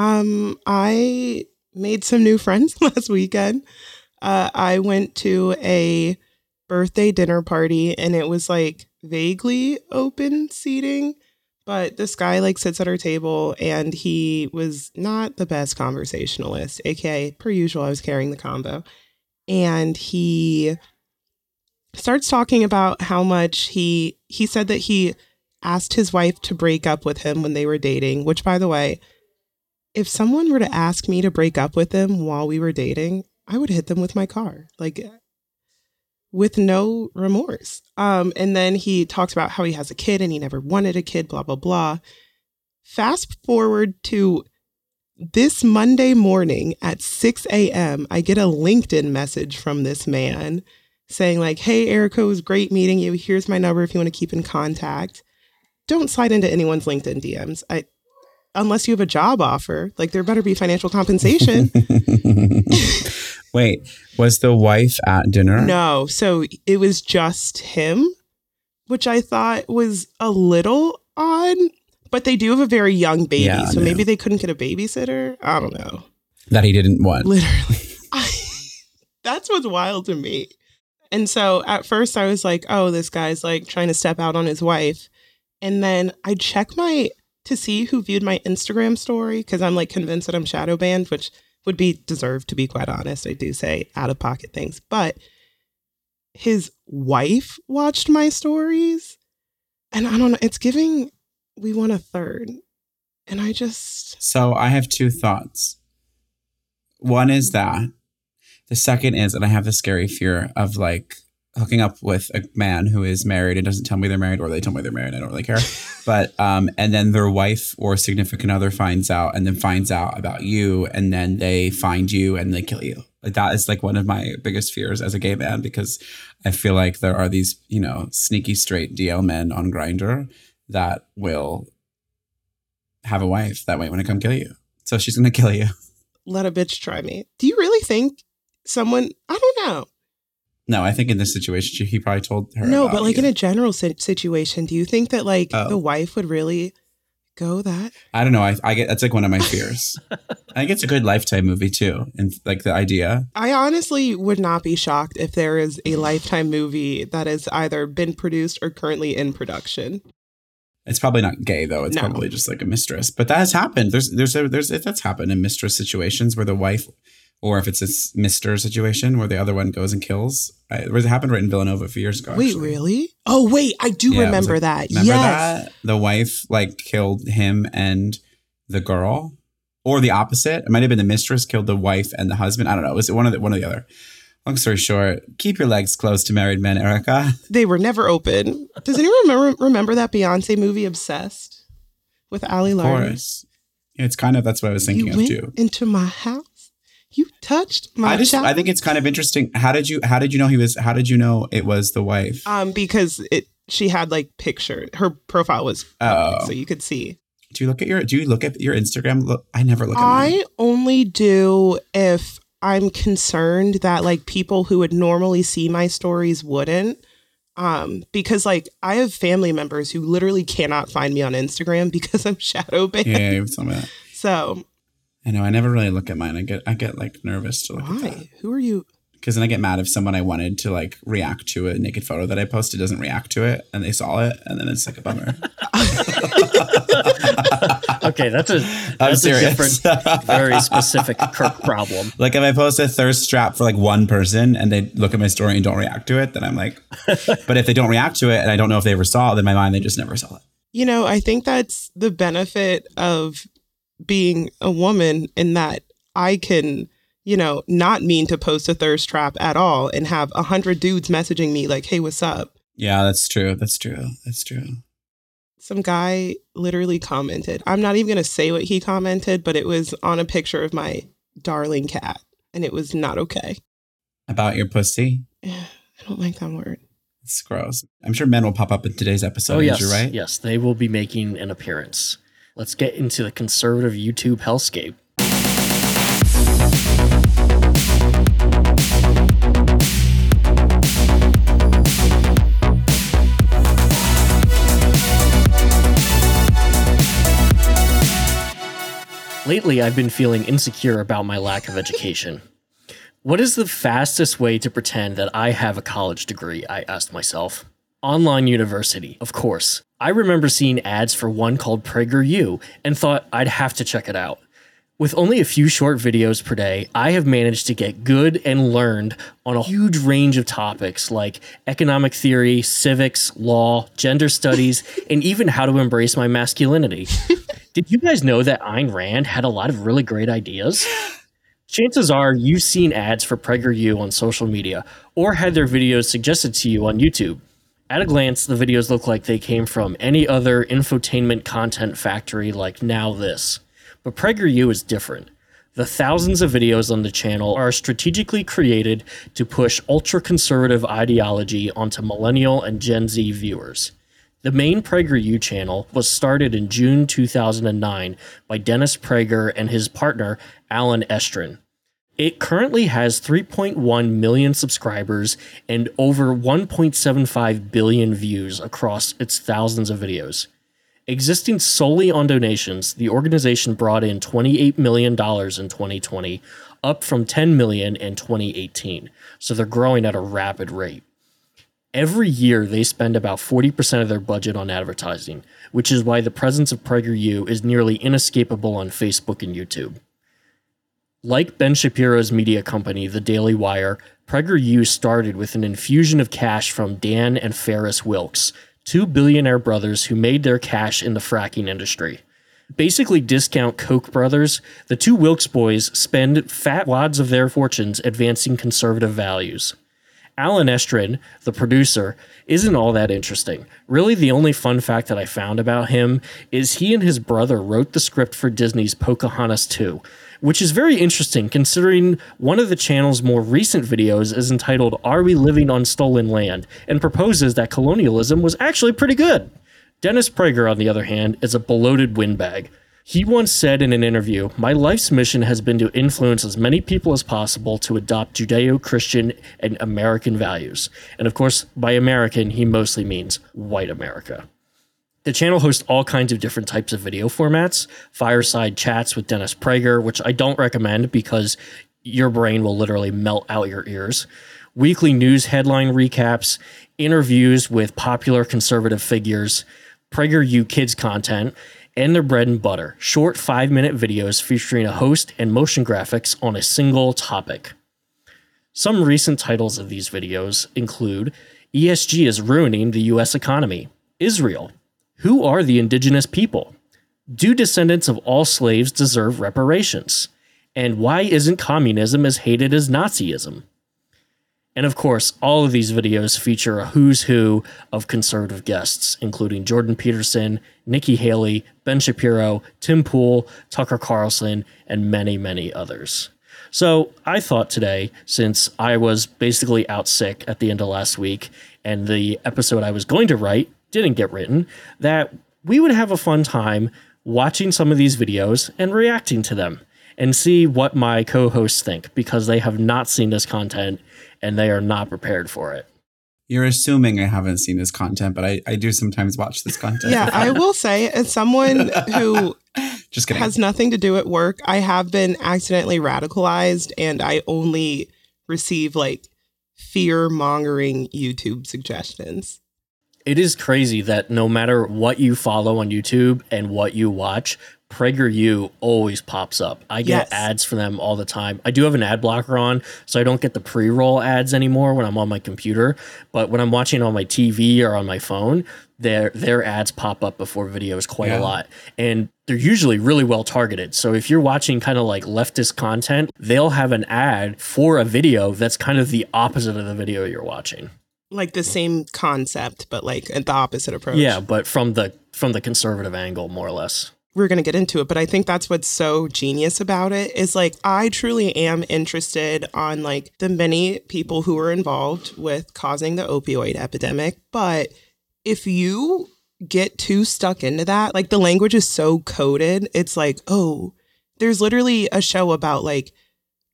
Um, I made some new friends last weekend. Uh, I went to a birthday dinner party and it was like vaguely open seating, but this guy like sits at our table and he was not the best conversationalist, aka per usual, I was carrying the combo. And he starts talking about how much he he said that he asked his wife to break up with him when they were dating, which by the way, if someone were to ask me to break up with them while we were dating, I would hit them with my car. Like with no remorse. Um, and then he talks about how he has a kid and he never wanted a kid, blah, blah, blah. Fast forward to this Monday morning at 6 a.m., I get a LinkedIn message from this man saying, like, hey, Erica, was great meeting you. Here's my number if you want to keep in contact. Don't slide into anyone's LinkedIn DMs. I unless you have a job offer, like there better be financial compensation. Wait, was the wife at dinner? No. So it was just him, which I thought was a little odd, but they do have a very young baby. Yeah, so no. maybe they couldn't get a babysitter. I don't know. That he didn't want. Literally. I, that's what's wild to me. And so at first I was like, oh, this guy's like trying to step out on his wife. And then I check my to see who viewed my Instagram story because I'm like convinced that I'm shadow banned, which would be deserved to be quite honest. I do say out of pocket things, but his wife watched my stories, and I don't know. It's giving we want a third, and I just So I have two thoughts. One is that. The second is that I have the scary fear of like hooking up with a man who is married and doesn't tell me they're married, or they tell me they're married. I don't really care. But um, and then their wife or significant other finds out, and then finds out about you, and then they find you and they kill you. Like that is like one of my biggest fears as a gay man because I feel like there are these you know sneaky straight DL men on Grindr that will have a wife that might want to come kill you. So she's gonna kill you. let a bitch try me. Do you really think someone? I don't know. No, I think in this situation, he probably told her. No, but like you. in a general situation, do you think that like Oh. the wife would really go that? I don't know. I, I get that's like one of my fears. I think it's a good lifetime movie too, and like the idea. I honestly would not be shocked if there is a lifetime movie that has either been produced or currently in production. It's probably not gay though. It's No. probably just like a mistress. But that has happened. There's there's a, there's that's happened in mistress situations where the wife, or if it's a mister situation where the other one goes and kills. I, it happened right in Villanova a few years ago. Wait, actually. really? Oh, wait, I do Yeah, remember like- that. Remember yes. that the wife like killed him and the girl, or the opposite. It might have been the mistress killed the wife and the husband. I don't know. Was it was one of the one or the other. Long story short, keep your legs closed to married men, Erica. They were never open. Does anyone remember remember that Beyonce movie Obsessed with Ali Of course, Yeah, it's kind of that's what I was thinking you of too. into my house. You touched my I just child. I think it's kind of interesting. How did you how did you know he was how did you know it was the wife? um because it she had like picture her profile was public, Oh. so you could see. do you look at your do you look at your Instagram? Look, I never look at mine. I only do if I'm concerned that like people who would normally see my stories wouldn't. Um, because like I have family members who literally cannot find me on Instagram because I'm shadow banned. Yeah, you told me that. So I know. I never really look at mine. I get I get like nervous to look at that. why? Who are you? because then I get mad if someone I wanted to like react to a naked photo that I posted doesn't react to it and they saw it and then it's like a bummer. Okay, that's a I'm that's a different, very specific Kirk problem. like if I post a thirst trap for like one person and they look at my story and don't react to it, then I'm like, but if they don't react to it and I don't know if they ever saw it, then in my mind they just never saw it. You know, I think that's the benefit of being a woman in that I can, you know, not mean to post a thirst trap at all and have a hundred dudes messaging me like, "Hey, what's up?" Yeah, that's true. That's true. That's true. some guy literally commented. I'm not even going to say what he commented, but it was on a picture of my darling cat and it was not okay. About your pussy. I don't like that word. It's gross. I'm sure men will pop up in today's episode. oh yes, Andrew, right? yes, they will be making an appearance. Let's get into the conservative YouTube hellscape. Lately, I've been feeling insecure about my lack of education. What is the fastest way to pretend that I have a college degree? I asked myself. Online university, of course. I remember seeing ads for one called PragerU and thought I'd have to check it out. With only a few short videos per day, I have managed to get good and learned on a huge range of topics like economic theory, civics, law, gender studies, and even how to embrace my masculinity. Did you guys know that Ayn Rand had a lot of really great ideas? Chances are you've seen ads for PragerU on social media or had their videos suggested to you on YouTube. At a glance, the videos look like they came from any other infotainment content factory like NowThis. But PragerU is different. The thousands of videos on the channel are strategically created to push ultra conservative ideology onto millennial and Gen Z viewers. The main PragerU channel was started in June 2009 by Dennis Prager and his partner, Alan Estrin. It currently has 3.1 million subscribers and over 1.75 billion views across its thousands of videos. Existing solely on donations, the organization brought in $28 million in 2020, up from 10 million in 2018. So they're growing at a rapid rate. Every year, they spend about 40% of their budget on advertising, which is why the presence of PragerU is nearly inescapable on Facebook and YouTube. Like Ben Shapiro's media company, The Daily Wire, PragerU started with an infusion of cash from Dan and Ferris Wilks, two billionaire brothers who made their cash in the fracking industry. Basically, discount Koch brothers, the two Wilks boys spend fat wads of their fortunes advancing conservative values. Alan Estrin, the producer, isn't all that interesting. Really, the only fun fact that I found about him is he and his brother wrote the script for Disney's Pocahontas 2, which is very interesting considering one of the channel's more recent videos is entitled Are We Living on Stolen Land and proposes that colonialism was actually pretty good. Dennis Prager, on the other hand, is a bloated windbag. He once said in an interview, My life's mission has been to influence as many people as possible to adopt Judeo Christian and American values. And of course, by American, he mostly means white America. The channel hosts all kinds of different types of video formats fireside chats with Dennis Prager, which I don't recommend because your brain will literally melt out your ears, weekly news headline recaps, interviews with popular conservative figures, PragerU Kids content, and their bread and butter. Short five minute videos featuring a host and motion graphics on a single topic. Some recent titles of these videos include ESG is ruining the US economy, Israel, who are the indigenous people, do descendants of all slaves deserve reparations, and why isn't communism as hated as Nazism? And of course, all of these videos feature a who's who of conservative guests, including Jordan Peterson, Nikki Haley, Ben Shapiro, Tim Pool, Tucker Carlson, and many, many others. So I thought today, since I was basically out sick at the end of last week and the episode I was going to write didn't get written, that we would have a fun time watching some of these videos and reacting to them and see what my co hosts think because they have not seen this content and they are not prepared for it. You're assuming I haven't seen this content, but I, I do sometimes watch this content. Yeah, I will say, as someone who Just kidding. has nothing to do at work, I have been accidentally radicalized and I only receive like fear mongering YouTube suggestions. It is crazy that no matter what you follow on YouTube and what you watch, PragerU always pops up. I get Yes. ads for them all the time. I do have an ad blocker on, so I don't get the pre-roll ads anymore when I'm on my computer. But when I'm watching on my TV or on my phone, their their ads pop up before videos quite Yeah. a lot, and they're usually really well targeted. So if you're watching kind of like leftist content, they'll have an ad for a video that's kind of the opposite of the video you're watching. Like the same concept, but like the opposite approach. Yeah, but from the from the conservative angle, more or less. we're going to get into it, but I think that's what's so genius about it is like I truly am interested on like the many people who are involved with causing the opioid epidemic, but if you get too stuck into that, like the language is so coded, it's like, oh, there's literally a show about like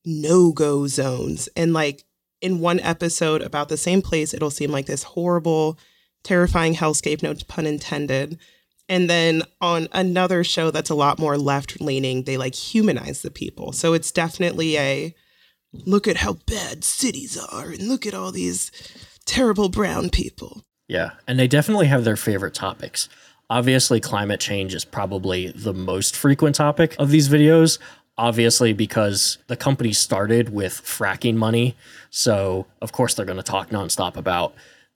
no-go zones and like in one episode about the same place, it'll seem like this horrible, terrifying hellscape, no pun intended And then on another show that's a lot more left leaning, they like humanize the people. So it's definitely a look at how bad cities are and look at all these terrible brown people. Yeah, and they definitely have their favorite topics. Obviously, climate change is probably the most frequent topic of these videos. Obviously, because the company started with fracking money. So, of course, they're going to talk nonstop about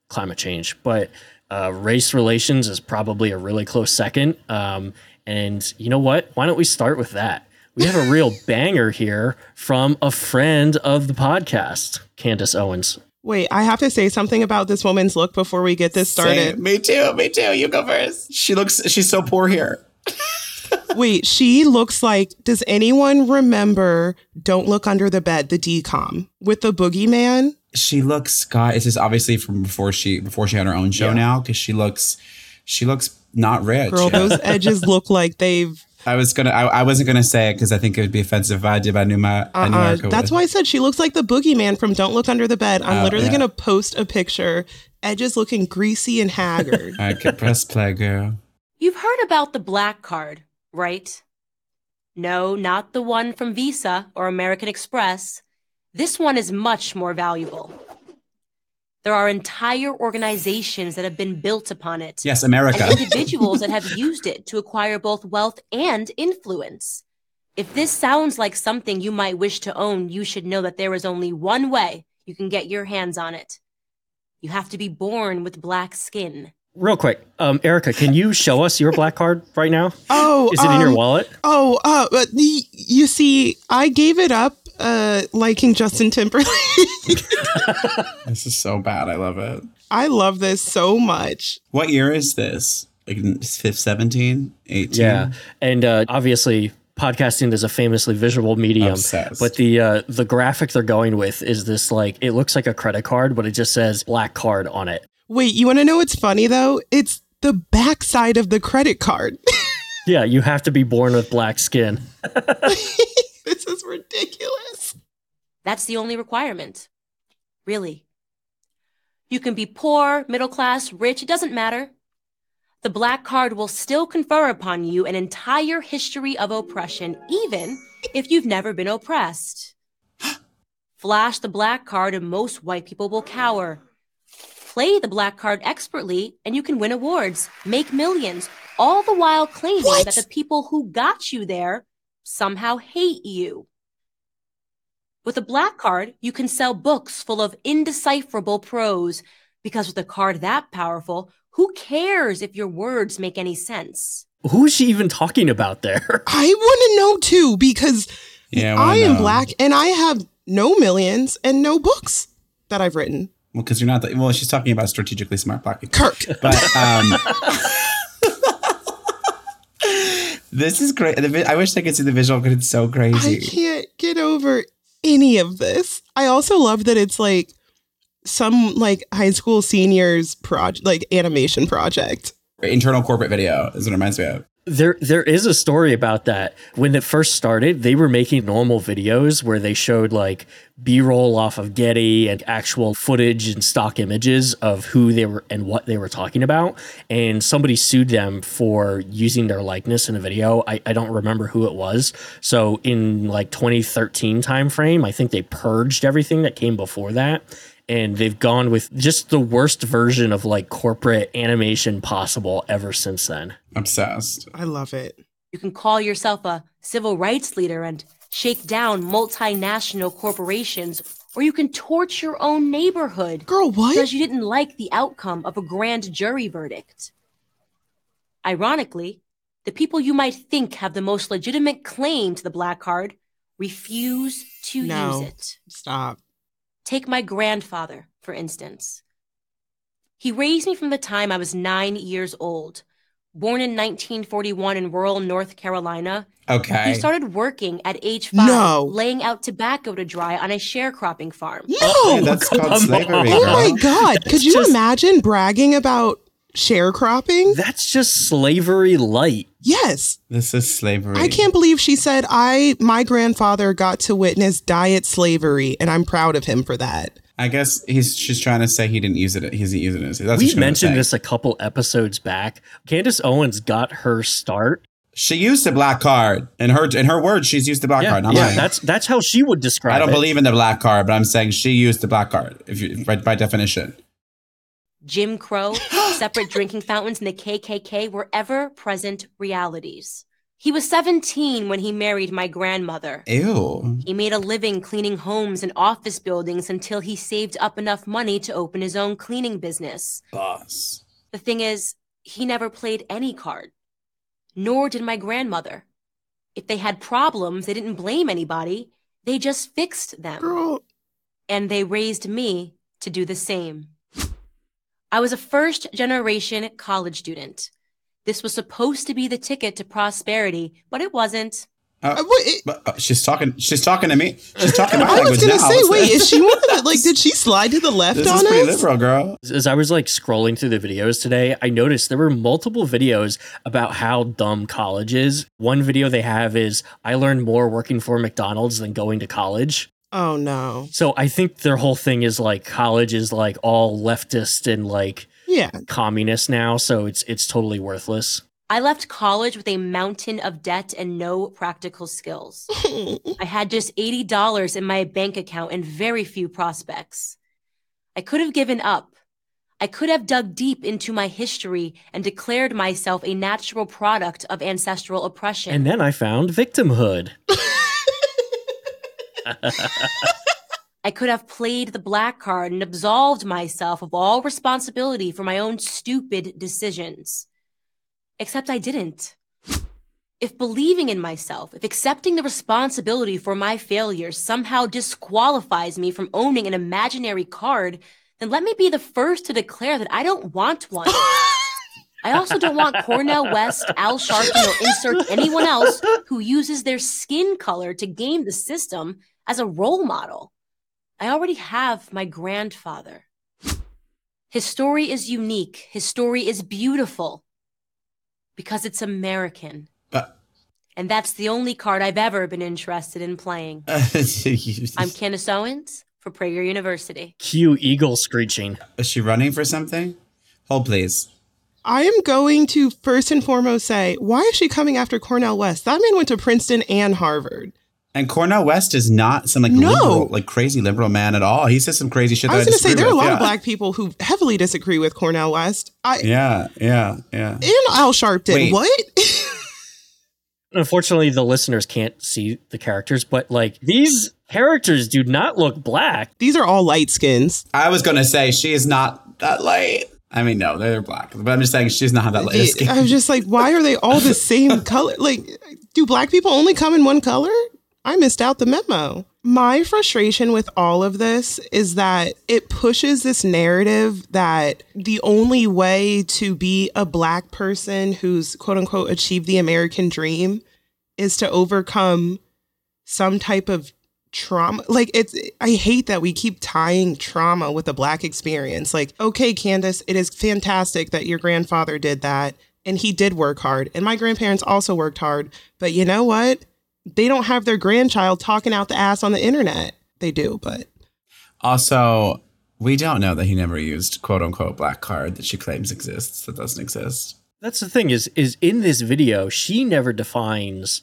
climate change. But uh, race relations is probably a really close second. Um, and you know what? Why don't we start with that? We have a real banger here from a friend of the podcast, Candace Owens. Wait, I have to say something about this woman's look before we get this started. Same. Me too. Me too. You go first. She looks. She's so poor here. Wait, she looks like. Does anyone remember "Don't Look Under the Bed"? The DCOM with the boogeyman. She looks. God, this is obviously from before she before she had her own show Yeah. now because she looks. She looks not rich. Girl, those edges look like they've. I was gonna. I, I wasn't gonna say it because I think it would be offensive if I did. But I knew my. I knew Uh-uh. That's why I said she looks like the boogeyman from "Don't Look Under the Bed." I'm Oh, literally yeah. gonna post a picture. Edges looking greasy and haggard. I could press play, girl. You've heard about the black card, right? No, not the one from Visa or American Express. This one is much more valuable. There are entire organizations that have been built upon it, Yes, America. and individuals that have used it to acquire both wealth and influence. If this sounds like something you might wish to own, you should know that there is only one way you can get your hands on it. You have to be born with black skin. Real quick, um, Erica, can you show us your black card right now? Oh, Is it in your um, wallet? Oh, uh, but y- you see, I gave it up uh, liking Justin Timberlake. this is so bad. I love it. I love this so much. What year is this? Like 17, 18? Yeah, and uh, obviously, podcasting is a famously visual medium. Obsessed. But the uh, the graphic they're going with is this like it looks like a credit card, but it just says black card on it. Wait, you want to know what's funny though? It's the backside of the credit card. Yeah, you have to be born with black skin. this is ridiculous. That's the only requirement. Really. You can be poor, middle class, rich, it doesn't matter. The black card will still confer upon you an entire history of oppression, even if you've never been oppressed. Flash the black card, and most white people will cower. Play the black card expertly, and you can win awards, make millions, all the while claiming What? that the people who got you there somehow hate you. With a black card, you can sell books full of indecipherable prose, because with a card that powerful, who cares if your words make any sense? Who is she even talking about there? I want to know too because Yeah, I wanna am black and I have no millions and no books that I've written. Well, because you're not. The, well, she's talking about strategically smart people. Kirk. But um, this is great. I wish I could see the visual because it's so crazy. I can't get over any of this. I also love that it's like some like high school seniors project like animation project. Internal corporate video is what it reminds me of. There, there is a story about that. When it first started, they were making normal videos where they showed like B-roll off of Getty and actual footage and stock images of who they were and what they were talking about. And somebody sued them for using their likeness in a video. I, I don't remember who it was. So in like 2013 timeframe, I think they purged everything that came before that. And they've gone with just the worst version of like corporate animation possible ever since then. Obsessed. I love it. You can call yourself a civil rights leader and shake down multinational corporations, or you can torch your own neighborhood Girl, what? because you didn't like the outcome of a grand jury verdict. Ironically, the people you might think have the most legitimate claim to the black card refuse to No. use it. Stop. Take my grandfather, for instance. He raised me from the time I was nine years old. Born in 1941 in rural North Carolina, Okay. he started working at age five, No. laying out tobacco to dry on a sharecropping farm. Oh, no. Yeah, that's called on. slavery. oh my god. Could you just- imagine bragging about sharecropping? That's just slavery light. Yes. This is slavery. I can't believe she said I my grandfather got to witness diet slavery and I'm proud of him for that. I guess he's she's trying to say he didn't use it. He doesn't use it. That's what we she's mentioned this a couple episodes back. Candace Owens got her start. She used the black card. In her in her words, she's used the black Yeah, card. Not yeah, mine. that's that's how she would describe it. I don't it. believe in the black card, but I'm saying she used the black card. If you by, by definition. Jim Crow, separate drinking fountains, and the KKK were ever present realities. He was 17 when he married my grandmother. Ew. He made a living cleaning homes and office buildings until he saved up enough money to open his own cleaning business. Boss. The thing is, he never played any card, nor did my grandmother. If they had problems, they didn't blame anybody, they just fixed them. Girl, And they raised me to do the same. I was a first generation college student. This was supposed to be the ticket to prosperity, but it wasn't. uh, Uh, what- it- but, uh, she's talking. She's talking to me. She's talking my I was gonna now. say, wait, is she one of the, like? Did she slide to the left This on is pretty us? liberal, girl. As I was like scrolling through the videos today, I noticed there were multiple videos about how dumb college is. One video they have is I learned more working for McDonald's than going to college. Oh no, So I think their whole thing is like college is like all leftist and like yeah, communist now, so it's it's totally worthless. I left college with a mountain of debt and no practical skills. I had just $80 in my bank account and very few prospects. I could have given up. I could have dug deep into my history and declared myself a natural product of ancestral oppression. And then I found victimhood. I could have played the black card and absolved myself of all responsibility for my own stupid decisions. Except I didn't. If believing in myself, if accepting the responsibility for my failures somehow disqualifies me from owning an imaginary card, then let me be the first to declare that I don't want one. I also don't want Cornel West, Al Sharpton, or insert anyone else who uses their skin color to game the system as a role model. I already have my grandfather. His story is unique. His story is beautiful because it's American. Uh, And that's the only card I've ever been interested in playing. I'm Candace Owens for Prager University. Cue eagle screeching. Is she running for something? Hold, please. I am going to first and foremost say, why is she coming after Cornel West? That man went to Princeton and Harvard. And Cornel West is not some like No. liberal, like crazy liberal man at all. He says some crazy shit. I was going to say disagree there are a lot yeah. of black people who heavily disagree with Cornel West. I Yeah, yeah, yeah. and Al Sharpton. Wait. What? Unfortunately, the listeners can't see the characters, but like these characters do not look black. These are all light skins. I was gonna say she is not that light. I mean, no, they're black, but I'm just saying she's not that light. skin. I was just like, why are they all the same color? Like, do black people only come in one color? I missed out the memo. My frustration with all of this is that it pushes this narrative that the only way to be a black person who's quote unquote achieved the American dream is to overcome some type of trauma. Like it's I hate that we keep tying trauma with a black experience. Like, okay, Candace, it is fantastic that your grandfather did that and he did work hard. And my grandparents also worked hard. But you know what? They don't have their grandchild talking out the ass on the internet. They do, but Also, we don't know that he never used quote unquote black card that she claims exists that doesn't exist. That's the thing is is in this video, she never defines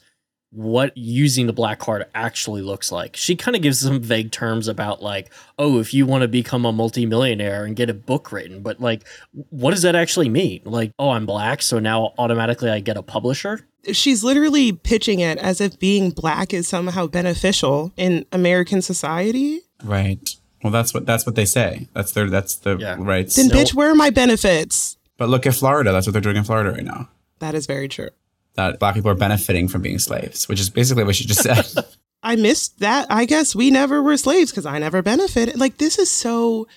what using the black card actually looks like. She kind of gives some vague terms about like, oh, if you want to become a multimillionaire and get a book written, but like what does that actually mean? Like, oh, I'm black, so now automatically I get a publisher? She's literally pitching it as if being black is somehow beneficial in American society. Right. Well, that's what that's what they say. That's their that's the Yeah. rights. Then, No. bitch, where are my benefits? But look at Florida. That's what they're doing in Florida right now. That is very true. That black people are benefiting from being slaves, which is basically what she just said. I missed that. I guess we never were slaves because I never benefited. Like this is so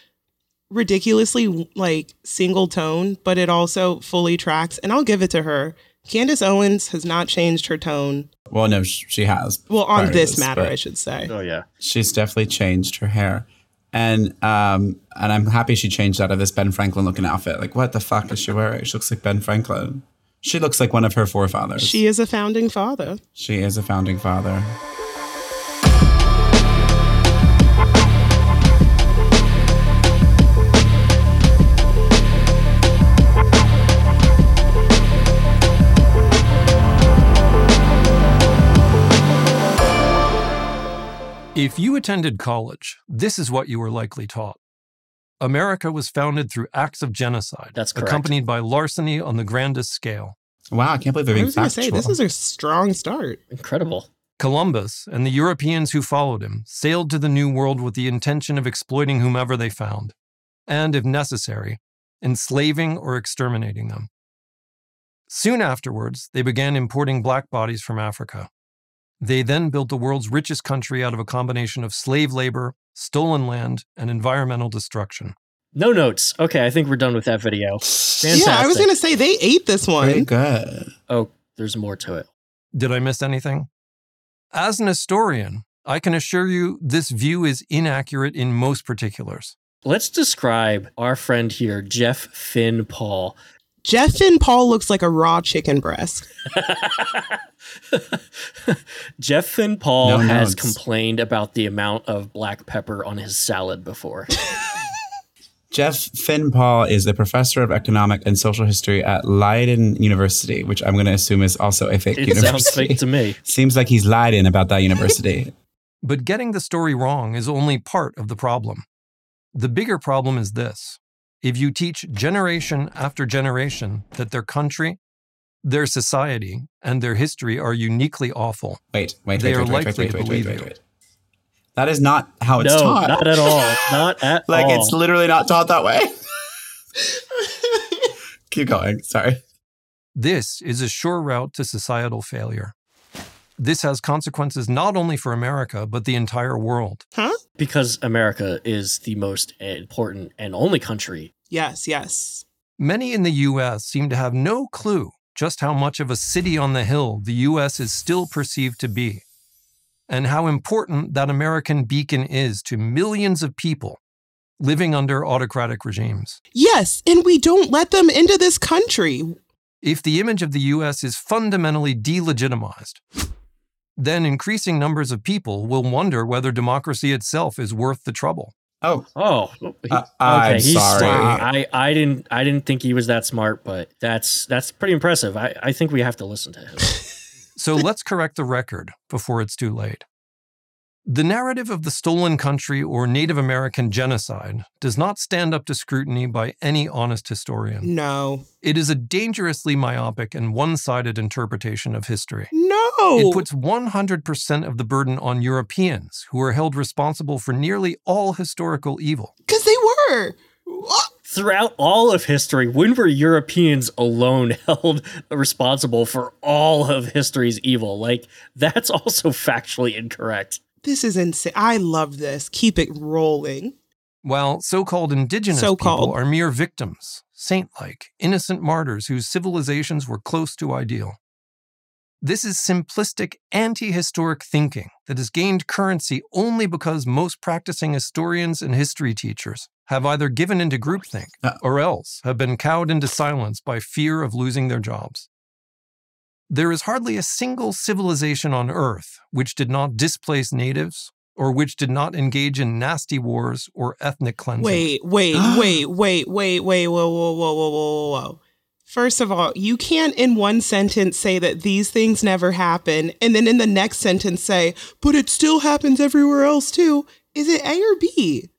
ridiculously like single tone, but it also fully tracks. And I'll give it to her. Candace Owens has not changed her tone. well, no, she has. Well, on to this matter, I should say. Oh yeah. she's definitely changed her hair, and um, and I'm happy she changed out of this Ben Franklin looking outfit. Like, what the fuck is she wearing? She looks like Ben Franklin. She looks like one of her forefathers. She is a founding father. she is a founding father. If you attended college, this is what you were likely taught. America was founded through acts of genocide, That's correct. accompanied by larceny on the grandest scale. Wow, I can't believe they're being I was going to say, this is a strong start. Incredible. Columbus and the Europeans who followed him sailed to the New World with the intention of exploiting whomever they found, and, if necessary, enslaving or exterminating them. Soon afterwards, they began importing black bodies from Africa. They then built the world's richest country out of a combination of slave labor, stolen land, and environmental destruction. No notes. Okay, I think we're done with that video. Fantastic. Yeah, I was going to say they ate this Very one. good. Oh, there's more to it. Did I miss anything? As an historian, I can assure you this view is inaccurate in most particulars. Let's describe our friend here, Jeff Fynn-Paul. Jeff Fynn-Paul looks like a raw chicken breast. Jeff Fynn-Paul No has notes. complained about the amount of black pepper on his salad before. Jeff Fynn-Paul is a professor of economic and social history at Leiden University, which I'm going to assume is also a fake It university. sounds fake to me. Seems like he's lied in about that university. But getting the story wrong is only part of the problem. The bigger problem is this if you teach generation after generation that their country, their society, and their history are uniquely awful, Wait, wait, They wait, are wait, wait, wait, likely wait, to wait, wait, believe wait, you. wait. That is not how it's no, taught. not at all. Not at like all. it's literally not taught that way. Keep going. Sorry. this is a sure route to societal failure. This has consequences not only for America, but the entire world. Because America is the most important and only country. Yes, yes. Many in the US seem to have no clue just how much of a city on the hill the US is still perceived to be, and how important that American beacon is to millions of people living under autocratic regimes. Yes, and we don't let them into this country. If the image of the US is fundamentally delegitimized, then increasing numbers of people will wonder whether democracy itself is worth the trouble. Oh, Oh, he- Uh, I'm he's sorry. smart. I, I didn't I didn't think he was that smart, but that's that's pretty impressive. I, I think we have to listen to him. So let's correct the record before it's too late. The narrative of the stolen country or Native American genocide does not stand up to scrutiny by any honest historian. No. It is a dangerously myopic and one sided interpretation of history. No. It puts 100% of the burden on Europeans, who are held responsible for nearly all historical evil. Because they were. What? Throughout all of history, when were Europeans alone held responsible for all of history's evil? Like that's also factually incorrect. This is insane. I love this. Keep it rolling. While so called indigenous So-called. people are mere victims, saint like, innocent martyrs whose civilizations were close to ideal. This is simplistic, anti historic thinking that has gained currency only because most practicing historians and history teachers have either given into groupthink Uh. or else have been cowed into silence by fear of losing their jobs. There is hardly a single civilization on Earth which did not displace natives or which did not engage in nasty wars or ethnic cleansing. Wait, wait, wait, wait, wait, wait, whoa, whoa, whoa, whoa, whoa, whoa, whoa. First of all, you can't in one sentence say that these things never happen, and then in the next sentence say, but it still happens everywhere else too. Is it A or B?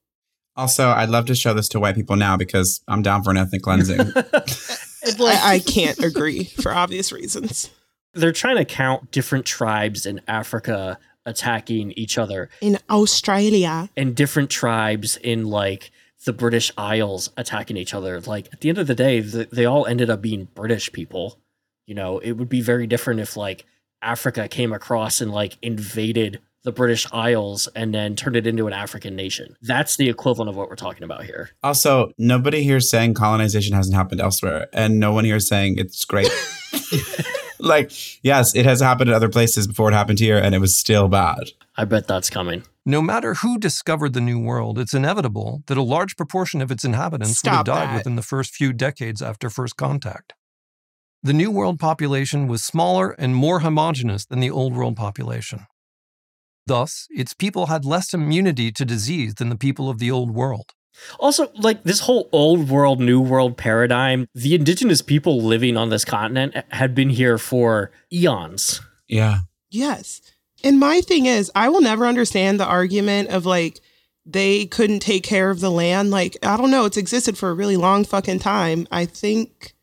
Also, I'd love to show this to white people now because I'm down for an ethnic cleansing. I, I can't agree for obvious reasons. They're trying to count different tribes in Africa attacking each other In Australia, and different tribes in like the British Isles attacking each other. Like at the end of the day, th- they all ended up being British people. You know, it would be very different if like Africa came across and like invaded the British Isles and then turned it into an African nation. That's the equivalent of what we're talking about here. also, nobody here is saying colonization hasn't happened elsewhere, and no one here is saying it's great. like, yes, it has happened in other places before it happened here, and it was still bad. I bet that's coming. No matter who discovered the New World, it's inevitable that a large proportion of its inhabitants would have died that. within the first few decades after first contact. The New World population was smaller and more homogeneous than the Old World population. Thus, its people had less immunity to disease than the people of the Old World. Also, like this whole old world, new world paradigm, the indigenous people living on this continent had been here for eons. Yeah. yes. And my thing is, I will never understand the argument of like they couldn't take care of the land. Like, I don't know, it's existed for a really long fucking time. I think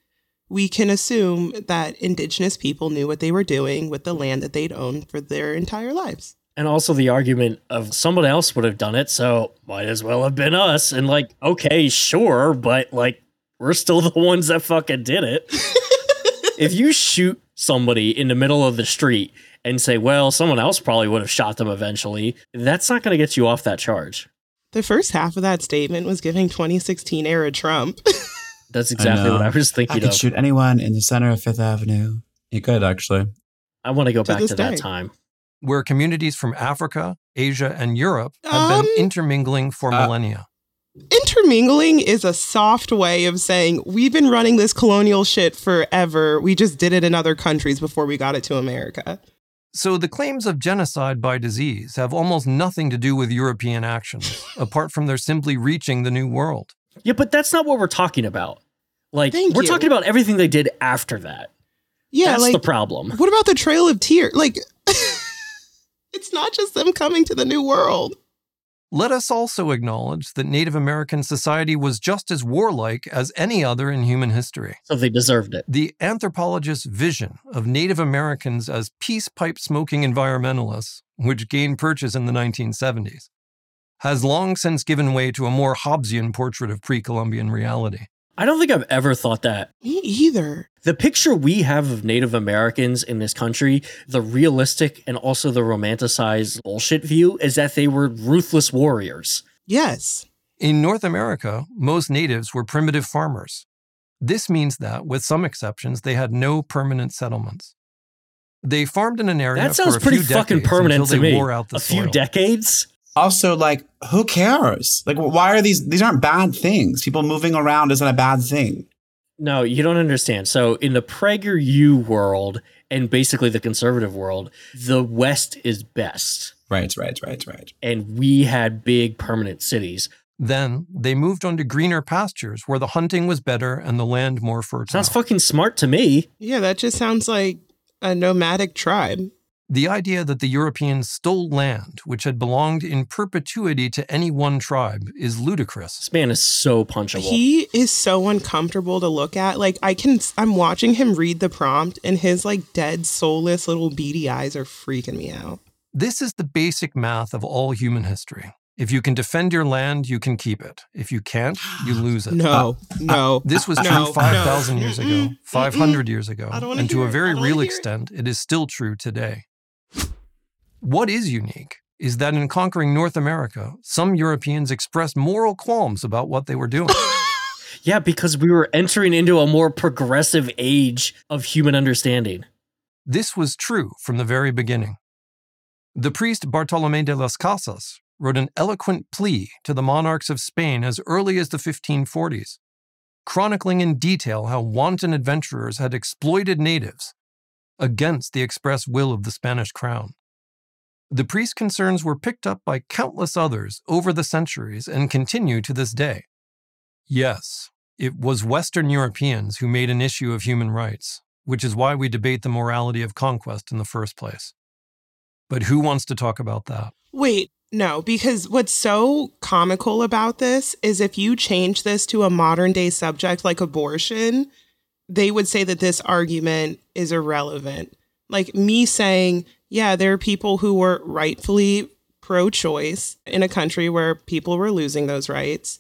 we can assume that indigenous people knew what they were doing with the land that they'd owned for their entire lives. And also the argument of someone else would have done it, so might as well have been us. And like, okay, sure, but like, we're still the ones that fucking did it. if you shoot somebody in the middle of the street and say, well, someone else probably would have shot them eventually, that's not going to get you off that charge. The first half of that statement was giving 2016 era Trump. That's exactly what I was thinking I could of. shoot anyone in the center of Fifth Avenue. You could actually. I want to go To back this to that time. Where communities from Africa, Asia, and Europe have Um, been intermingling for uh, millennia. Intermingling is a soft way of saying we've been running this colonial shit forever. We just did it in other countries before we got it to America. So the claims of genocide by disease have almost nothing to do with European actions, apart from their simply reaching the New World. Yeah, but that's not what we're talking about. Like, Thank we're you. talking about everything they did after that. Yeah, that's like the problem. what about the Trail of Tears? Like it's not just them coming to the new world. Let us also acknowledge that Native American society was just as warlike as any other in human history. So they deserved it. The anthropologist's vision of Native Americans as peace pipe smoking environmentalists, which gained purchase in the 1970s, has long since given way to a more Hobbesian portrait of pre Columbian reality. I don't think I've ever thought that. Me either. The picture we have of Native Americans in this country, the realistic and also the romanticized bullshit view, is that they were ruthless warriors. Yes. In North America, most natives were primitive farmers. This means that, with some exceptions, they had no permanent settlements. They farmed in an area That sounds for a pretty few fucking permanent until to they me. wore out the A few decades? Also, like, who cares? Like, why are these? These aren't bad things. People moving around isn't a bad thing. No, you don't understand. So in the PragerU world and basically the conservative world, the West is best. Right, right, right, right. And we had big permanent cities. Then they moved on to greener pastures where the hunting was better and the land more fertile. Sounds fucking smart to me. Yeah, that just sounds like a nomadic tribe. The idea that the Europeans stole land which had belonged in perpetuity to any one tribe is ludicrous. This man is so punchable. He is so uncomfortable to look at. Like I can I'm watching him read the prompt and his like dead soulless little beady eyes are freaking me out. This is the basic math of all human history. If you can defend your land, you can keep it. If you can't, you lose it. No, uh, no. Uh, this was No, true no. 5,000 years ago, Mm-mm, 500 years ago, I don't and to hear a very I don't wanna real hear it. extent, it is still true today. What is unique is that in conquering North America, some Europeans expressed moral qualms about what they were doing. yeah, because we were entering into a more progressive age of human understanding. This was true from the very beginning. The priest Bartolomé de las Casas wrote an eloquent plea to the monarchs of Spain as early as the 1540s, chronicling in detail how wanton adventurers had exploited natives against the express will of the Spanish crown. The priest's concerns were picked up by countless others over the centuries and continue to this day. Yes, it was Western Europeans who made an issue of human rights, which is why we debate the morality of conquest in the first place. But who wants to talk about that? Wait, no, because what's so comical about this is if you change this to a modern day subject like abortion, they would say that this argument is irrelevant. Like me saying, yeah, there are people who were rightfully pro choice in a country where people were losing those rights.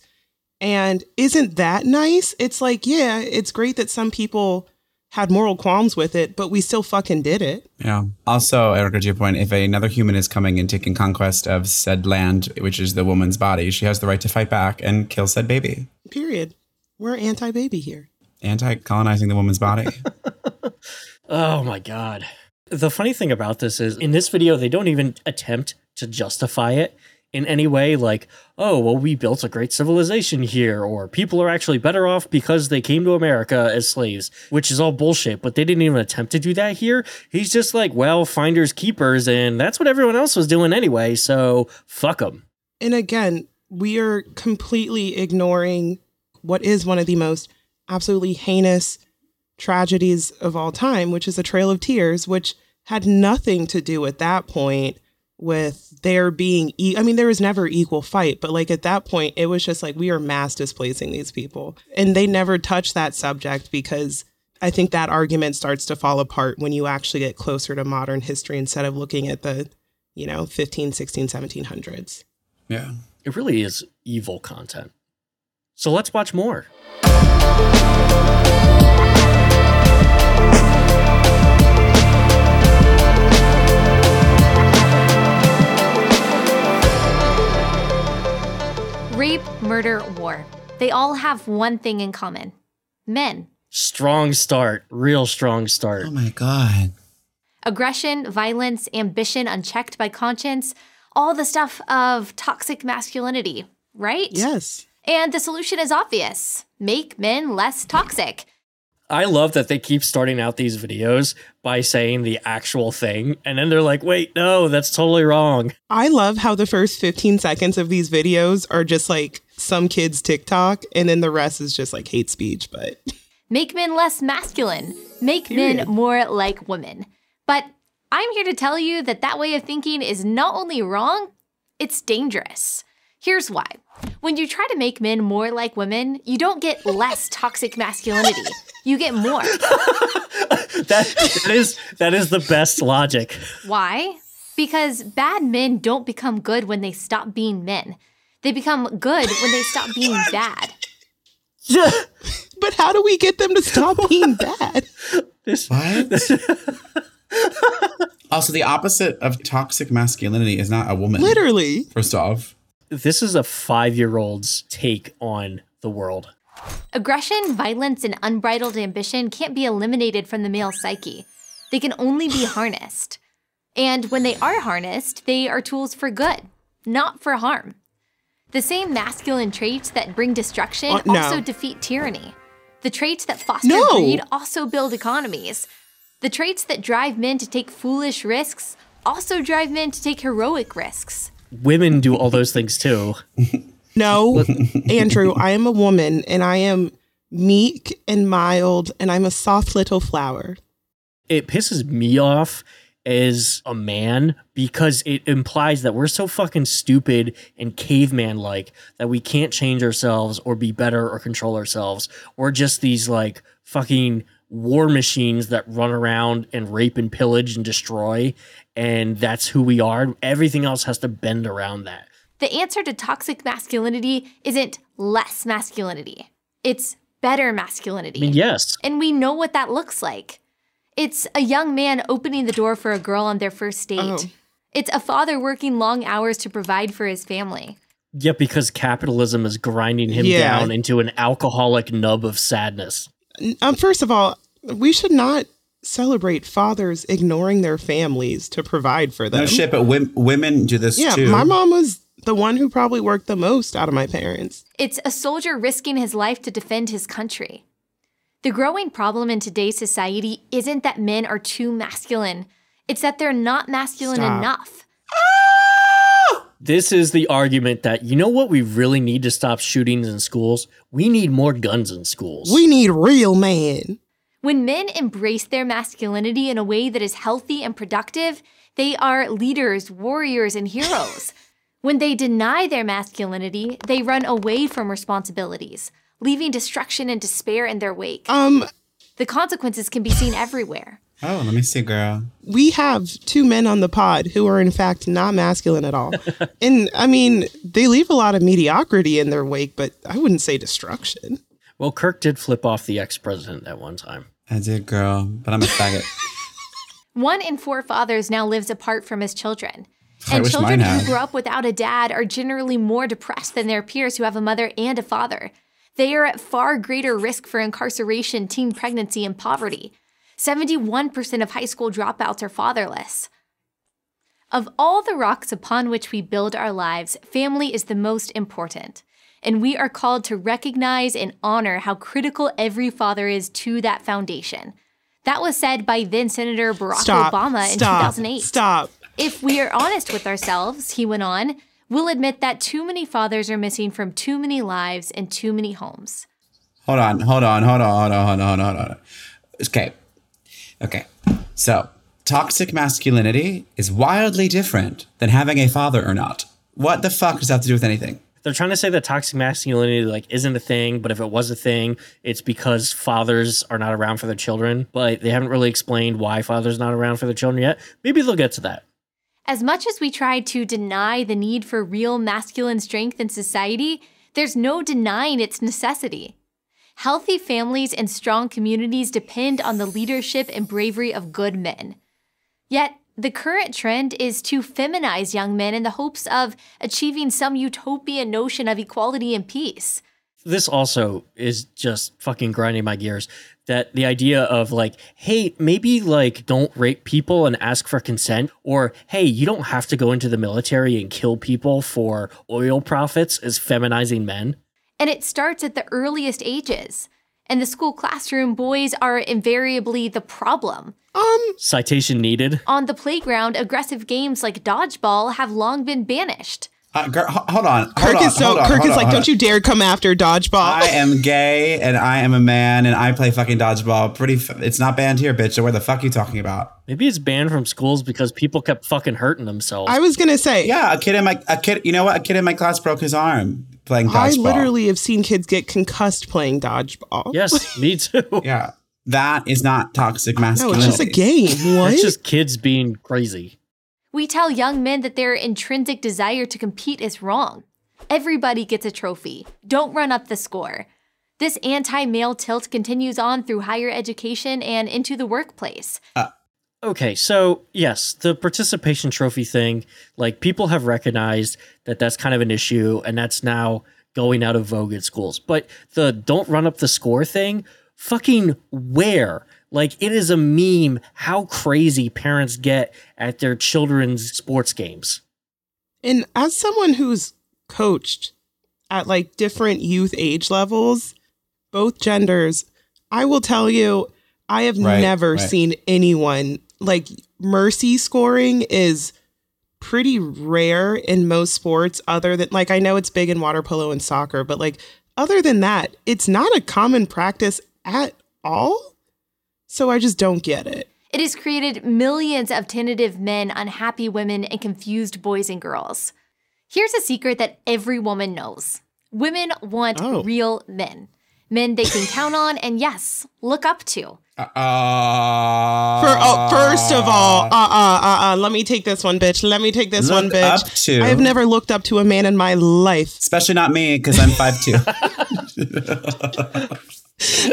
And isn't that nice? It's like, yeah, it's great that some people had moral qualms with it, but we still fucking did it. Yeah. Also, Erica, to your point, if another human is coming and taking conquest of said land, which is the woman's body, she has the right to fight back and kill said baby. Period. We're anti baby here. Anti colonizing the woman's body. Oh my god. The funny thing about this is in this video they don't even attempt to justify it in any way like, oh, well we built a great civilization here or people are actually better off because they came to America as slaves, which is all bullshit, but they didn't even attempt to do that here. He's just like, well, finders keepers and that's what everyone else was doing anyway, so fuck them. And again, we are completely ignoring what is one of the most absolutely heinous tragedies of all time, which is A Trail of Tears, which had nothing to do at that point with there being e- I mean there was never equal fight but like at that point it was just like we are mass displacing these people and they never touched that subject because I think that argument starts to fall apart when you actually get closer to modern history instead of looking at the you know 15 16 1700s Yeah. It really is evil content. So let's watch more. Rape, murder, war. They all have one thing in common men. Strong start, real strong start. Oh my god. Aggression, violence, ambition unchecked by conscience, all the stuff of toxic masculinity, right? yes And the solution is obvious make men less toxic. I love that they keep starting out these videos by saying the actual thing, and then they're like, wait, no, that's totally wrong. I love how the first 15 seconds of these videos are just like some kids TikTok and then the rest is just like hate speech but Make men less masculine. Make Period. men more like women. But I'm here to tell you that that way of thinking is not only wrong, it's dangerous. Here's why. When you try to make men more like women, you don't get less toxic masculinity. You get more. That, that is that is the best logic. Why? Because bad men don't become good when they stop being men. They become good when they stop being bad. but how do we get them to stop being bad This- What? also, the opposite of toxic masculinity is not a woman. literally First off, this is a five year old's take on the world. Aggression, violence, and unbridled ambition can't be eliminated from the male psyche. They can only be harnessed. And when they are harnessed, they are tools for good, not for harm. The same masculine traits that bring destruction Uh, no. also defeat tyranny. The traits that foster No. greed also build economies. The traits that drive men to take foolish risks also drive men to take heroic risks. Women do all those things too. no andrew i am a woman and i am meek and mild and i'm a soft little flower It pisses me off as a man because it implies that we're so fucking stupid and caveman like that we can't change ourselves or be better or control ourselves. We're just these like fucking war machines that run around and rape and pillage and destroy. And that's who we are. Everything else has to bend around that. The answer to toxic masculinity isn't less masculinity, it's better masculinity. I mean, yes. And we know what that looks like. It's a young man opening the door for a girl on their first date. Oh. It's a father working long hours to provide for his family. Yeah, because capitalism is grinding him Yeah. down into an alcoholic nub of sadness. Um, first of all we should not celebrate fathers ignoring their families to provide for them no shit, but wom- women do this yeah too. my mom was the one who probably worked the most out of my parents It's a soldier risking his life to defend his country. The growing problem in today's society isn't that men are too masculine, it's that they're not masculine Stop. enough. This is the argument that, you know what, we really need to stop shootings in schools? We need more guns in schools. we need real men. When men embrace their masculinity in a way that is healthy and productive, they are leaders, warriors, and heroes. when they deny their masculinity, they run away from responsibilities, leaving destruction and despair in their wake. um The consequences can be seen everywhere. Oh, let me see, girl. we have two men on the pod who are in fact not masculine at all and i mean they leave a lot of mediocrity in their wake but i wouldn't say destruction well, Kirk did flip off the ex president at one time. I did, girl, but I'm a faggot. One in four fathers now lives apart from his children. I And children who had. grew up without a dad are generally more depressed than their peers who have a mother and a father. They are at far greater risk for incarceration, teen pregnancy, and poverty. 71% of high school dropouts are fatherless. Of all the rocks upon which we build our lives, family is the most important. And we are called to recognize and honor how critical every father is to that foundation. That was said by then Senator Barack stop Obama in stop 2008. stop If we are honest with ourselves, he went on, we'll admit that too many fathers are missing from too many lives and too many homes. hold on, hold on, hold on, hold on, hold on, hold on, hold on. Okay, okay. So toxic masculinity is wildly different than having a father or not. What the fuck does that have to do with anything? They're trying to say that toxic masculinity like isn't a thing, but if it was a thing, it's because fathers are not around for their children. But they haven't really explained why fathers not around for their children yet. Maybe they'll get to that. As much as we try to deny the need for real masculine strength in society, there's no denying its necessity. Healthy families and strong communities depend on the leadership and bravery of good men. Yet, the current trend is to feminize young men in the hopes of achieving some utopian notion of equality and peace. This also is just fucking grinding my gears. That the idea of like, hey, maybe like don't rape people and ask for consent, or hey, you don't have to go into the military and kill people for oil profits is feminizing men. And it starts at the earliest ages. In the school classroom, boys are invariably the problem. Um, Citation needed. On the playground, aggressive games like dodgeball have long been banished. Uh, girl, hold on. Hold Kirk on, is so hold on, Kirk hold is on, like, don't on. you dare come after dodgeball. I am gay and I am a man and I play fucking dodgeball. Pretty. F- it's not banned here, bitch. So where the fuck are you talking about? Maybe it's banned from schools because people kept fucking hurting themselves. I was gonna say, Yeah, a kid in my a kid. You know what? A kid in my class broke his arm playing I literally have seen kids get concussed playing dodgeball. yes, me too. Yeah, that is not toxic masculinity. no, masculinity. it's just a game. What? It's just kids being crazy. We tell young men that their intrinsic desire to compete is wrong. Everybody gets a trophy. Don't run up the score. This anti male tilt continues on through higher education and into the workplace. Uh, Okay, so yes, the participation trophy thing, like people have recognized that that's kind of an issue and that's now going out of vogue in schools. But the don't run up the score thing, fucking where? Like it is a meme how crazy parents get at their children's sports games. And as someone who's coached at like different youth age levels, both genders, I will tell you, I have Right, never right. seen anyone like mercy scoring is pretty rare in most sports, other than like I know it's big in water polo and soccer, but like other than that, it's not a common practice at all. So I just don't get it. It has created millions of tentative men, unhappy women, and confused boys and girls. Here's a secret that every woman knows women want Oh. real men. Men they can count on and, yes, look up to. Uh, For oh, first of all, uh uh uh uh, let me take this one, bitch. Let me take this Look one, bitch. up to. I have never looked up to a man in my life. especially not me because I'm five two.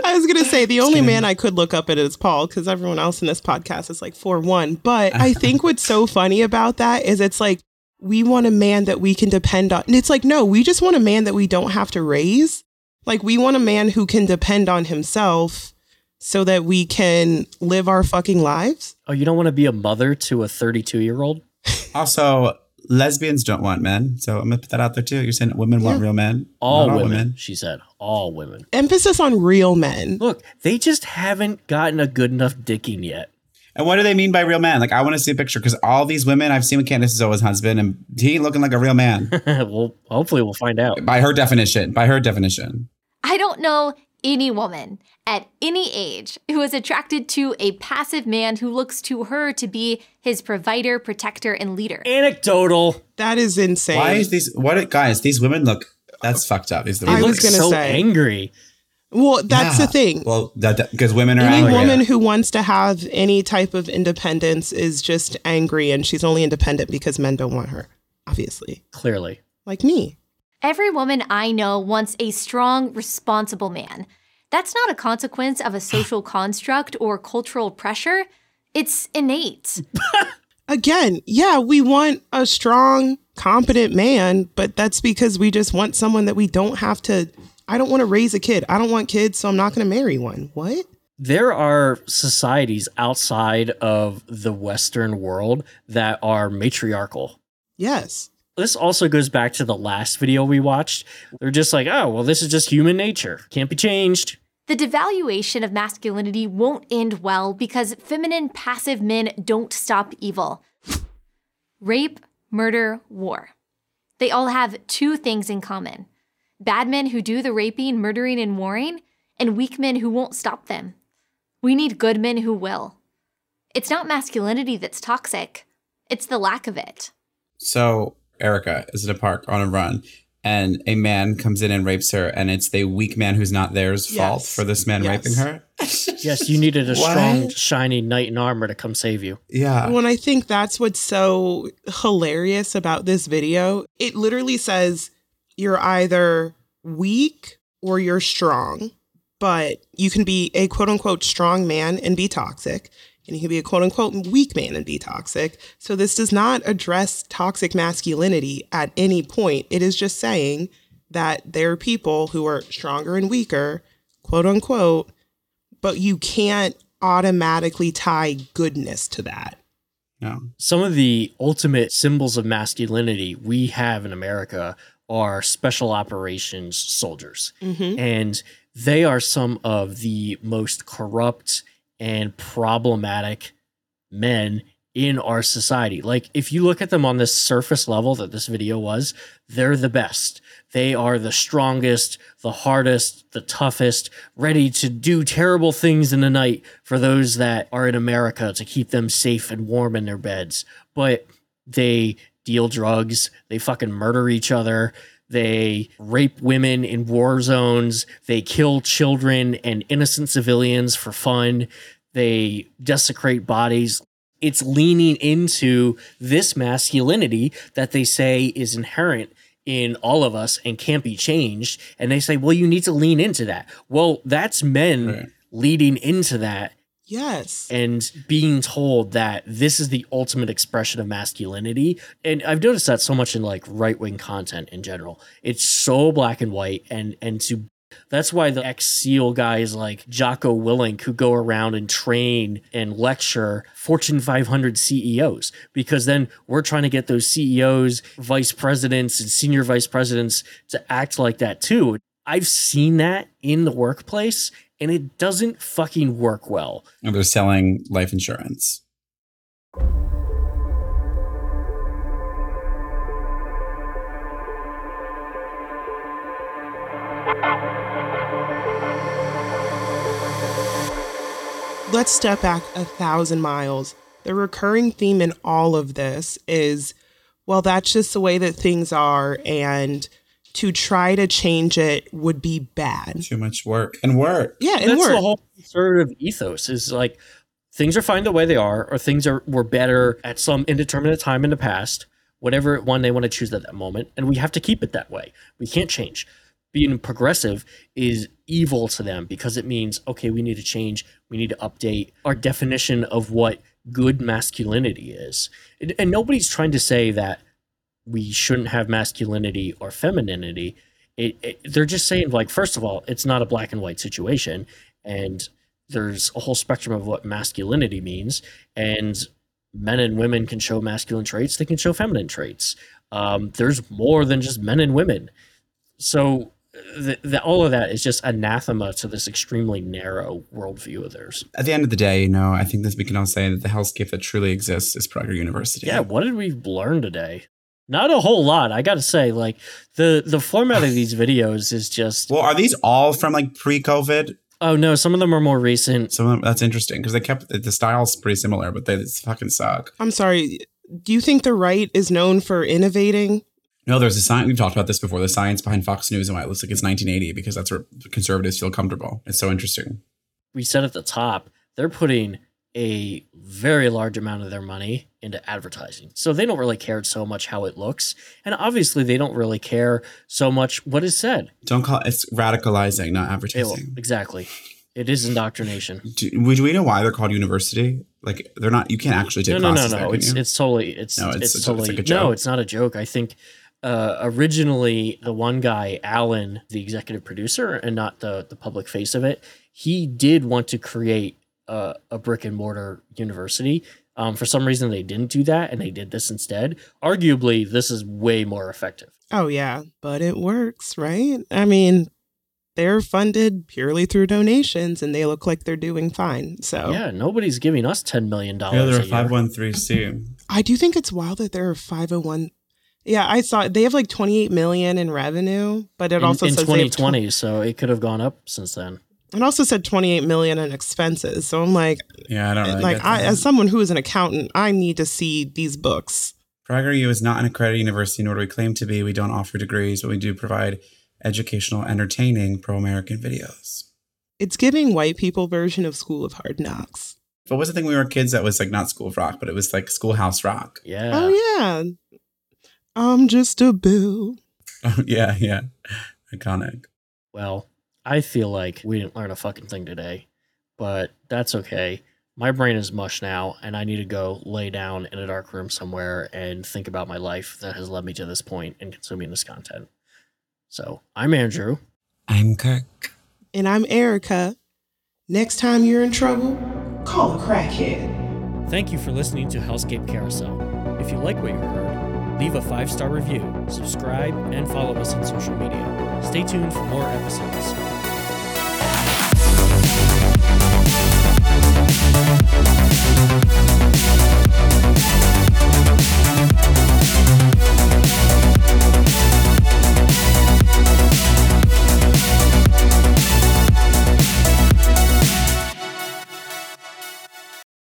I was gonna say the only man I could look up at is Paul because everyone else in this podcast is like four one. But I think what's so funny about that is it's like we want a man that we can depend on, and it's like no, we just want a man that we don't have to raise. Like we want a man who can depend on himself so that we can live our fucking lives. Oh, you don't want to be a mother to a 32 year old? also, lesbians don't want men, so I'm gonna put that out there too. You're saying women want real men? All Not women, she said. All women. Emphasis on real men. Look, they just haven't gotten a good enough dicking yet. And what do they mean by real man? Like, I want to see a picture because all these women I've seen with Candace Zoa's husband, and he ain't looking like a real man well, hopefully we'll find out. by her definition. By her definition. I don't know any woman at any age who is attracted to a passive man who looks to her to be his provider, protector, and leader. Anecdotal. That is insane. Why is these? What guys? These women look. That's fucked up. These They I look was gonna so say. angry. well, that's Yeah. the thing. Well, that because women are any angry. woman who wants to have any type of independence is just angry and she's only independent because men don't want her obviously Clearly. like me Every woman I know wants a strong, responsible man. That's not a consequence of a social construct or cultural pressure. It's innate. again yeah we want a strong competent man but that's because we just want someone that we don't have to i don't want to raise a kid i don't want kids so i'm not going to marry one what There are societies outside of the Western world that are matriarchal. yes This also goes back to the last video we watched. They're just like, oh, well, this is just human nature. Can't be changed. The devaluation of masculinity won't end well because feminine, passive men don't stop evil rape, murder, war. They all have two things in common bad men who do the raping, murdering, and warring, and weak men who won't stop them. We need good men who will. It's not masculinity that's toxic, it's the lack of it. So Erica is at a park on a run, and a man comes in and rapes her, and it's the weak man who's not there's fault Yes. for this man Yes. raping her. Yes, you needed a What? strong, shiny knight in armor to come save you. Yeah. Well, and I think that's what's so hilarious about this video. It literally says you're either weak or you're strong, but you can be a quote unquote strong man and be toxic, and you can be a quote unquote weak man and be toxic. So this does not address toxic masculinity at any point. It is just saying that there are people who are stronger and weaker, quote unquote, but you can't automatically tie goodness to that. No. Some of the ultimate symbols of masculinity we have in America are special operations soldiers. Mm-hmm. and they are some of the most corrupt and problematic men in our society. Like, if you look at them on this surface level that this video was, they're the best. They are the strongest, the hardest, the toughest, ready to do terrible things in the night for those that are in America to keep them safe and warm in their beds. But they deal drugs, they fucking murder each other, they rape women in war zones, they kill children and innocent civilians for fun, they desecrate bodies. It's leaning into this masculinity that they say is inherent in all of us and can't be changed. And they say, well, you need to lean into that. Well, that's men Right. leading into that Yes. and being told that this is the ultimate expression of masculinity. And I've noticed that so much in like right wing content in general. It's so black and white, and and to that's why the ex SEAL guys like Jocko Willink who go around and train and lecture Fortune 500 CEOs because then we're trying to get those CEOs, vice presidents, and senior vice presidents to act like that too. I've seen that in the workplace and it doesn't fucking work well. And they're selling life insurance. Let's step back a thousand miles. The recurring theme in all of this is well, that's just the way that things are, and to try to change it would be bad. Too much work and work. Yeah, and That's work. the whole conservative ethos is like things are fine the way they are, or things are were better at some indeterminate time in the past, whatever one they want to choose at that moment, and we have to keep it that way. We can't change. Being progressive is evil to them because it means okay, we need to change, we need to update our definition of what good masculinity is, and, and nobody's trying to say that we shouldn't have masculinity or femininity. It, it, they're just saying like first of all it's not a black and white situation and there's a whole spectrum of what masculinity means and men and women can show masculine traits they can show feminine traits um, there's more than just men and women so the, the, all of that is just anathema to this extremely narrow worldview of theirs At the end of the day, you know, I think this we can all say that the hellscape that truly exists is Prager University. yeah what did we learn today not a whole lot i gotta say like the the format of these videos is just Well, are these all from like pre-COVID? oh no some of them are more recent Some of them, that's interesting because they kept the, the style's pretty similar, but they fucking suck. I'm sorry. Do you think the right is known for innovating? No, there's a science. We've talked about this before. The science behind Fox News and why it looks like it's 1980 because that's where conservatives feel comfortable. It's so interesting. we said at the top, they're putting a very large amount of their money into advertising. So they don't really care so much how it looks. And obviously, they don't really care so much what is said. Don't call it's radicalizing, not advertising. exactly. It is indoctrination. Do, would we know why they're called university? Like they're not. You can't actually take No, no, no, classes no. there, It's you? it's totally it's No, it's, it's- it's a- it's totally like no. It's not a joke. I think uh, originally the one guy, Alan, the executive producer, and not the the public face of it, he did want to create a, a brick and mortar university. Um, for some reason, they didn't do that, and they did this instead. Arguably, this is way more effective. Oh, yeah, but it works, right? I mean, they're funded purely through donations and they look like they're doing fine. So Yeah, nobody's giving us ten million dollars. yeah, they're a a year. five one three C. I do think it's wild that they're a 501. Yeah, I saw they have like 28 million in revenue, but it in, also in says they have tw- 2020, so it could have gone up since then. It also said 28 million in expenses. So I'm like, Yeah, I don't really like get I, as someone who is an accountant, I need to see these books. PragerU is not an accredited university, nor do we claim to be. We don't offer degrees, but we do provide educational, entertaining, pro-American videos. It's giving white people version of School of Hard Knocks. What was the thing when we were kids that was like not School of Rock, but it was like Schoolhouse Rock? Yeah. Oh yeah. I'm just a bill. Oh yeah, yeah, iconic. Well, I feel like we didn't learn a fucking thing today, but that's okay. My brain is mush now, and I need to go lay down in a dark room somewhere and think about my life that has led me to this point in consuming this content. So, I'm Andrew. I'm Kirk. And I'm Erica. Next time you're in trouble, call a crackhead. Thank you for listening to Hellscape Carousel. If you like what you heard, leave a five star review, subscribe, and follow us on social media. Stay tuned for more episodes. you